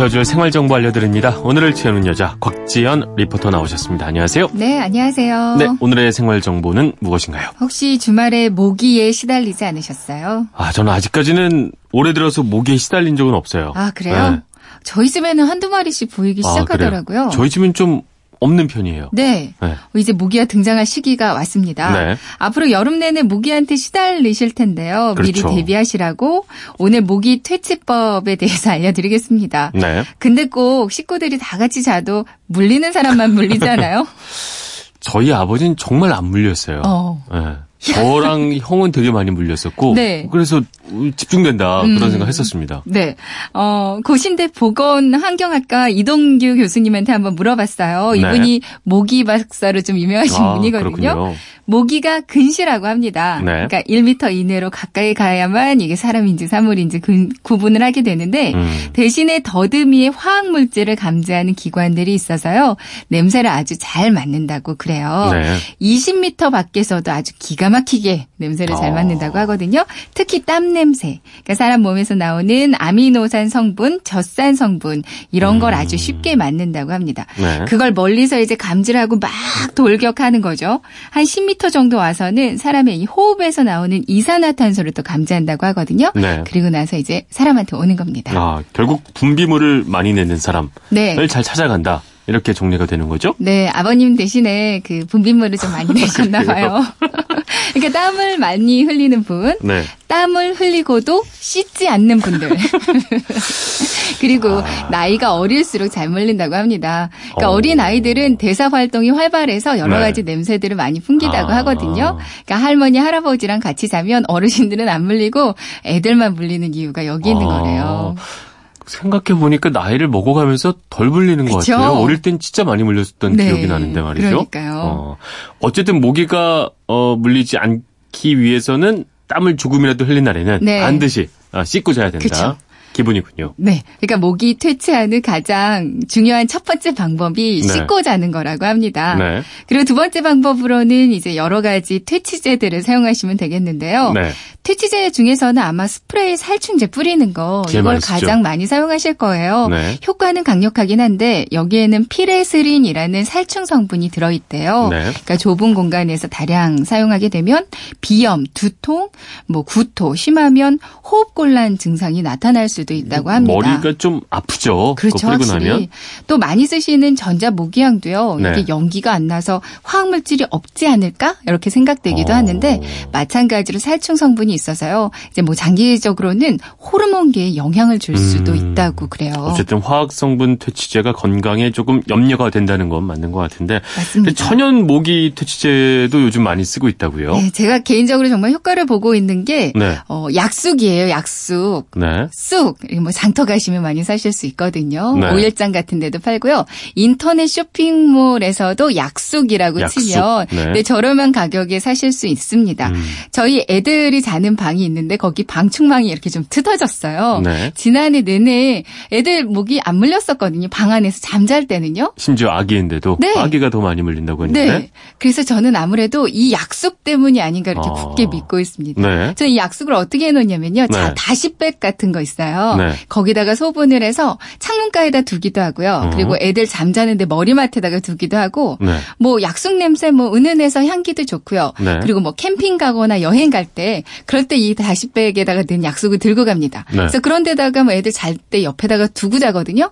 채워줄 생활 정보 알려드립니다. 오늘을 채우는 여자 곽지연 리포터 나오셨습니다. 안녕하세요. 네, 안녕하세요. 네, 오늘의 생활 정보는 무엇인가요? 혹시 주말에 모기에 시달리지 않으셨어요? 아, 저는 아직까지는 올해 들어서 모기에 시달린 적은 없어요. 아, 그래요? 네. 저희 집에는 한두 마리씩 보이기 아, 시작하더라고요. 그래요? 저희 집은 좀 없는 편이에요. 네. 네. 이제 모기가 등장할 시기가 왔습니다. 네. 앞으로 여름 내내 모기한테 시달리실 텐데요. 미리 그렇죠. 대비하시라고 오늘 모기 퇴치법에 대해서 알려드리겠습니다. 네. 근데 꼭 식구들이 다 같이 자도 물리는 사람만 물리잖아요. 저희 아버지는 정말 안 물렸어요. 어. 네. 저랑 형은 되게 많이 물렸었고, 네. 그래서 집중된다 음. 그런 생각 했었습니다. 네. 어, 고신대 보건 환경학과 이동규 교수님한테 한번 물어봤어요. 네. 이분이 모기 박사로 좀 유명하신 아, 분이거든요. 그렇군요. 모기가 근시라고 합니다. 네. 그러니까 1m 이내로 가까이 가야만 이게 사람인지 사물인지 근- 구분을 하게 되는데 음. 대신에 더듬이의 화학 물질을 감지하는 기관들이 있어서요. 냄새를 아주 잘 맡는다고 그래요. 네. 20m 밖에서도 아주 기가 막히게 냄새를 잘 어. 맡는다고 하거든요. 특히 땀 냄새. 그러니까 사람 몸에서 나오는 아미노산 성분, 젖산 성분 이런 걸 음. 아주 쉽게 맡는다고 합니다. 네. 그걸 멀리서 이제 감지를 하고 막 돌격하는 거죠. 한 10m 정도 와서는 사람의 이 호흡에서 나오는 이산화탄소를 또 감지한다고 하거든요. 네. 그리고 나서 이제 사람한테 오는 겁니다. 아, 결국 분비물을 많이 내는 사람을 네. 잘 찾아간다. 이렇게 정리가 되는 거죠? 네, 아버님 대신에 그 분비물을 좀 많이 내셨나 봐요. 그러니까 땀을 많이 흘리는 분, 네. 땀을 흘리고도 씻지 않는 분들. 그리고 아. 나이가 어릴수록 잘 물린다고 합니다. 그러니까 어. 어. 린 아이들은 대사 활동이 활발해서 여러 네. 가지 냄새들을 많이 풍기다고 아. 하거든요. 그러니까 할머니 할아버지랑 같이 자면 어르신들은 안 물리고 애들만 물리는 이유가 여기 있는 아. 거래요. 생각해 보니까 나이를 먹어가면서 덜 물리는 것 그쵸? 같아요. 어릴 땐 진짜 많이 물렸던 네, 기억이 나는데 말이죠. 그러니까요. 어, 어쨌든 모기가 어, 물리지 않기 위해서는 땀을 조금이라도 흘린 날에는 네. 반드시 아, 씻고 자야 된다. 그쵸. 기분이군요. 네. 그러니까 모기 퇴치하는 가장 중요한 첫 번째 방법이 네. 씻고 자는 거라고 합니다. 네. 그리고 두 번째 방법으로는 이제 여러 가지 퇴치제들을 사용하시면 되겠는데요. 네. 퇴치제 중에서는 아마 스프레이 살충제 뿌리는 거 이걸. 가장 많이 사용하실 거예요. 네. 효과는 강력하긴 한데 여기에는 피레스린이라는 살충 성분이 들어 있대요. 네. 그러니까 좁은 공간에서 다량 사용하게 되면 비염, 두통, 뭐 구토, 심하면 호흡 곤란 증상이 나타날 수도 있다고 합니다. 머리가 좀 아프죠. 그렇죠. 뿌리고. 나면. 또 많이 쓰시는 전자 모기향도요. 네. 이게 연기가 안 나서 화학 물질이 없지 않을까 이렇게 생각되기도 어. 하는데 마찬가지로 살충 성분이 있어서요. 이제 뭐 장기적으로는 호르몬계에 영향을 줄 수도 음. 있다고 그래요. 어쨌든 화학 성분 퇴치제가 건강에 조금 염려가 된다는 건 맞는 것 같은데 맞습니다. 천연 모기 퇴치제도 요즘 많이 쓰고 있다고요. 네, 제가 개인적으로 정말 효과를 보고 있는 게 네. 어, 약쑥이에요. 약쑥. 네. 쑥, 이거 뭐 장터 가시면 많이 사실 수 있거든요. 네. 오일장 같은 데도 팔고요. 인터넷 쇼핑몰에서도 약쑥이라고 약쑥, 치면 네. 네, 저렴한 가격에 사실 수 있습니다. 음. 저희 애들이 자는 방이 있는데 거기 방충망이 이렇게 좀 트어졌어요. 네. 지난해 내내 애들 목이 안 물렸었거든요. 방 안에서 잠잘 때는요. 심지어 아기인데도 네. 아기가 더 많이 물린다고 했는데. 네. 그래서 저는 아무래도 이 약쑥 때문이 아닌가 이렇게 아. 굳게 믿고 있습니다. 네. 저는 이 약쑥을 어떻게 해놓냐면요. 자, 네. 다시백 같은 거 있어요. 네. 거기다가 소분을 해서 창문가에다 두기도 하고요. 어. 그리고 애들 잠자는데 머리맡에다가 두기도 하고 네. 뭐 약쑥 냄새 뭐 은은해서 향기도 좋고요. 네. 그리고 뭐 캠핑 가거나 여행 갈 때 그럴 때 이 다시백에다가 든 약쑥을 들고 갑니다. 네. 그래서 그런 데다가 뭐 애들 잘 때 옆에다가 두고 자거든요.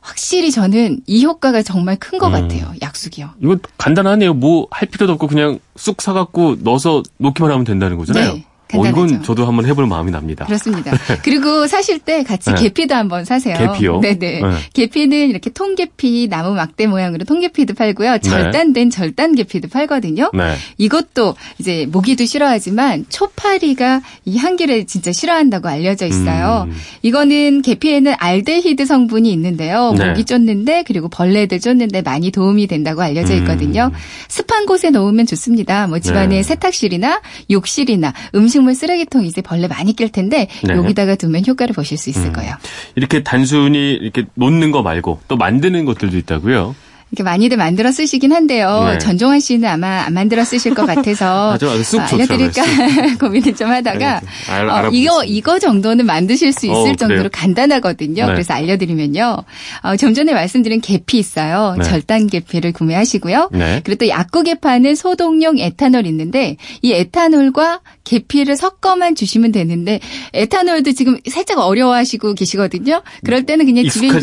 확실히 저는 이 효과가 정말 큰것 음. 같아요. 약쑥이요. 이거 간단하네요. 뭐 할 필요도 없고 그냥 쑥 사갖고 넣어서 놓기만 하면 된다는 거잖아요. 네, 어, 이건. 저도 한번 해볼 마음이 납니다. 그렇습니다. 그리고 사실 때 같이 네. 계피도 한번 사세요. 계피요? 네네. 네. 계피는 이렇게 통계피 나무 막대 모양으로 통계피도 팔고요. 절단된 절단 계피도 팔거든요. 네. 이것도 이제 모기도 싫어하지만 초파리가 이 향기를 진짜 싫어한다고 알려져 있어요. 음. 이거는 계피에는 알데히드 성분이 있는데요. 네. 모기 쫓는데 그리고 벌레들 쫓는데 많이 도움이 된다고 알려져 있거든요. 음. 습한 곳에 놓으면 좋습니다. 뭐 집안의 네. 세탁실이나 욕실이나 음식 물 쓰레기통 이제 벌레 많이 낄 텐데 네. 여기다가 두면 효과를 보실 수 있을 음. 거예요. 이렇게 단순히 이렇게 놓는 거 말고 또 만드는 것들도 있다고요. 이렇게 많이들 만들어 쓰시긴 한데요. 네. 전종환 씨는 아마 안 만들어 쓰실 것 같아서 좋더라고요, 알려드릴까 고민을 좀 하다가 알- 어. 이거 이거 정도는 만드실 수 있을 어? 정도로 간단하거든요. 네. 그래서 알려드리면요. 어, 좀 전에 말씀드린 계피 있어요. 네. 절단 계피를 구매하시고요. 네. 그리고 또 약국에 파는 소독용 에탄올 있는데 이 에탄올과 계피를 섞어만 주시면 되는데 에탄올도 지금 살짝 어려워하시고 계시거든요. 그럴 때는 그냥 집에 있는.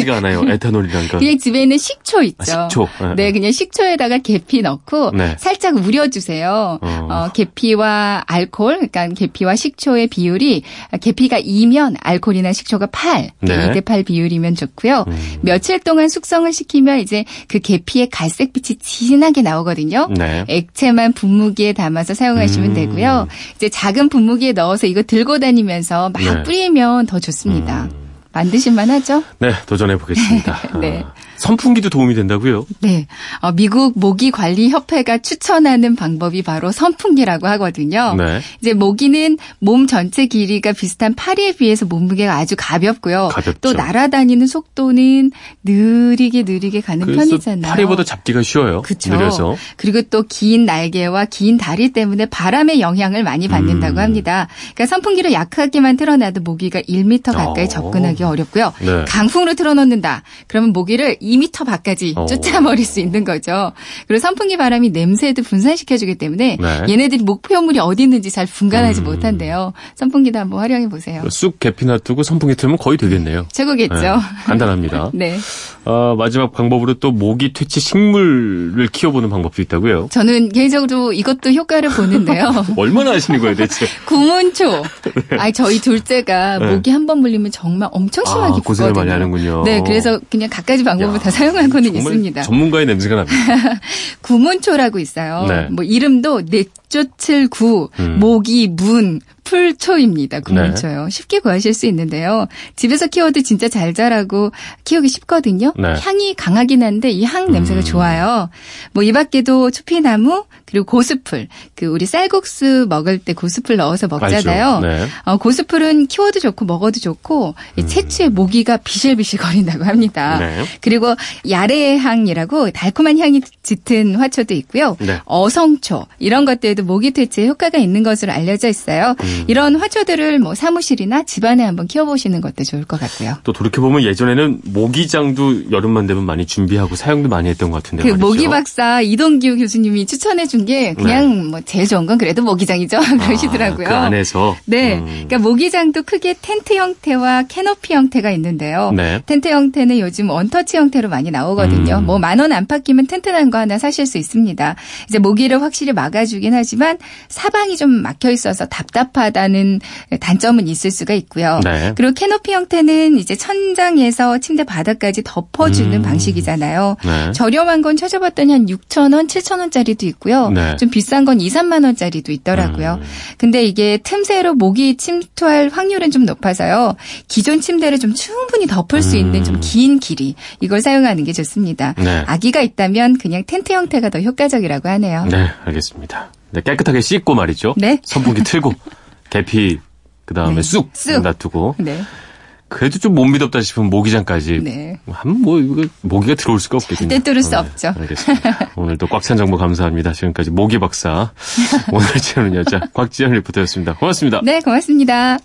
에탄올이란 건. 그냥 집에 있는 식초 있죠. 아, 식초. 네. 네, 그냥 식초에다가 계피 넣고 네. 살짝 우려주세요. 어. 어, 계피와 알코올, 그러니까 계피와 식초의 비율이 계피가 2면 알코올이나 식초가 8, 네. 2대 8 비율이면 좋고요. 음. 며칠 동안 숙성을 시키면 이제 그 계피의 갈색빛이 진하게 나오거든요. 네. 액체만 분무기에 담아서 사용하시면 음. 되고요. 이제 작은 분무기에 넣어서 이거 들고 다니면서 막 네. 뿌리면 더 좋습니다. 음. 만드실만 하죠? 네, 도전해 보겠습니다. 네. 아, 선풍기도 도움이 된다고요? 네. 어, 미국 모기 관리 협회가 추천하는 방법이 바로 선풍기라고 하거든요. 네. 이제 모기는 몸 전체 길이가 비슷한 파리에 비해서 몸무게가 아주 가볍고요. 가볍죠. 또 날아다니는 속도는 느리게 느리게 가는 편이잖아요. 파리보다 잡기가 쉬워요. 그쵸. 느려서. 그리고 또 긴 날개와 긴 다리 때문에 바람의 영향을 많이 받는다고 음. 합니다. 그러니까 선풍기를 약하게만 틀어놔도 모기가 1m 가까이 어. 접근하기 어렵고요. 네. 강풍으로 틀어놓는다. 그러면 모기를 2m 밖까지 어. 쫓아버릴 수 있는 거죠. 그리고 선풍기 바람이 냄새도 분산시켜주기 때문에 네. 얘네들이 목표물이 어디 있는지 잘 분간하지 음. 못한대요. 선풍기도 한번 활용해 보세요. 쑥 계피 놔두고 선풍기 틀면 거의 되겠네요. 최고겠죠. 네, 간단합니다. 네. 어, 마지막 방법으로 또 모기 퇴치 식물을 키워보는 방법도 있다고요. 저는 개인적으로 이것도 효과를 보는데요. 얼마나 하시는 거예요, 대체? 구문초. 아니 저희 둘째가 네. 모기 한 번 물리면 정말 엄청 심하게 아, 고생을. 많이 하는군요. 네, 그래서 그냥 갖가지 방법을 야, 다 사용하고는 있습니다. 전문가의 냄새가 납니다. 구문초라고 있어요. 네. 뭐 이름도 넷 조칠 구, 음. 모기 문, 풀초입니다. 구문초요. 쉽게 구하실 수 있는데요. 집에서 키워도 진짜 잘 자라고 키우기 쉽거든요. 네. 향이 강하긴 한데 이 향 냄새가 음. 좋아요. 뭐 이 밖에도 추피나무 그리고 고수풀. 그 우리 쌀국수 먹을 때 고수풀 넣어서 먹잖아요. 네. 어, 고수풀은 키워도 좋고 먹어도 좋고 이 채취에 모기가 비실비실 거린다고 합니다. 음. 네. 그리고 야레 향이라고 달콤한 향이 짙은 화초도 있고요. 네. 어성초 이런 것들 도 모기 퇴치에 효과가 있는 것으로 알려져 있어요. 음. 이런 화초들을 뭐 사무실이나 집안에 한번 키워보시는 것도 좋을 것 같고요. 또 돌이켜보면 예전에는 모기장도 여름만 되면 많이 준비하고 사용도 많이 했던 것 같은데 그 말이죠. 모기 박사 이동규 교수님이 추천해 준 게 그냥 뭐 제일 좋은 건 그래도 모기장이죠 그러시더라고요. 아, 그 안에서. 네, 음. 그러니까 모기장도 크게 텐트 형태와 캐노피 형태가 있는데요. 네. 텐트 형태는 요즘 원터치 형태로 많이 나오거든요. 음. 뭐만 원 안팎이면 튼튼한 거 하나 사실 수 있습니다. 이제 모기를 확실히 막아주긴 하지 만 사방이 좀 막혀 있어서 답답하다는 단점은 있을 수가 있고요. 네. 그리고 캐노피 형태는 이제 천장에서 침대 바닥까지 덮어주는 음. 방식이잖아요. 네. 저렴한 건 찾아봤더니 한 6천 원, 7천 원짜리도 있고요. 네. 좀 비싼 건 2, 3만 원짜리도 있더라고요. 음. 근데 이게 틈새로 모기 침투할 확률은 좀 높아서요. 기존 침대를 좀 충분히 덮을 수 있는 좀긴 길이 이걸 사용하는 게 좋습니다. 음. 네. 아기가 있다면 그냥 텐트 형태가 더 효과적이라고 하네요. 네, 알겠습니다. 네, 깨끗하게 씻고 말이죠. 네. 선풍기 틀고 계피 그다음에 네. 쑥, 쑥. 놔두고 네. 그래도 좀 못 믿었다 싶으면 모기장까지 네. 한 뭐 이거 모기가 들어올 수가 없겠군요. 절대 뚫을 수 네, 없죠. 알겠습니다. 오늘도 꽉 찬 정보 감사합니다. 지금까지 모기 박사 오늘 채우는 여자 곽지연 리포터였습니다. 고맙습니다. 네, 고맙습니다.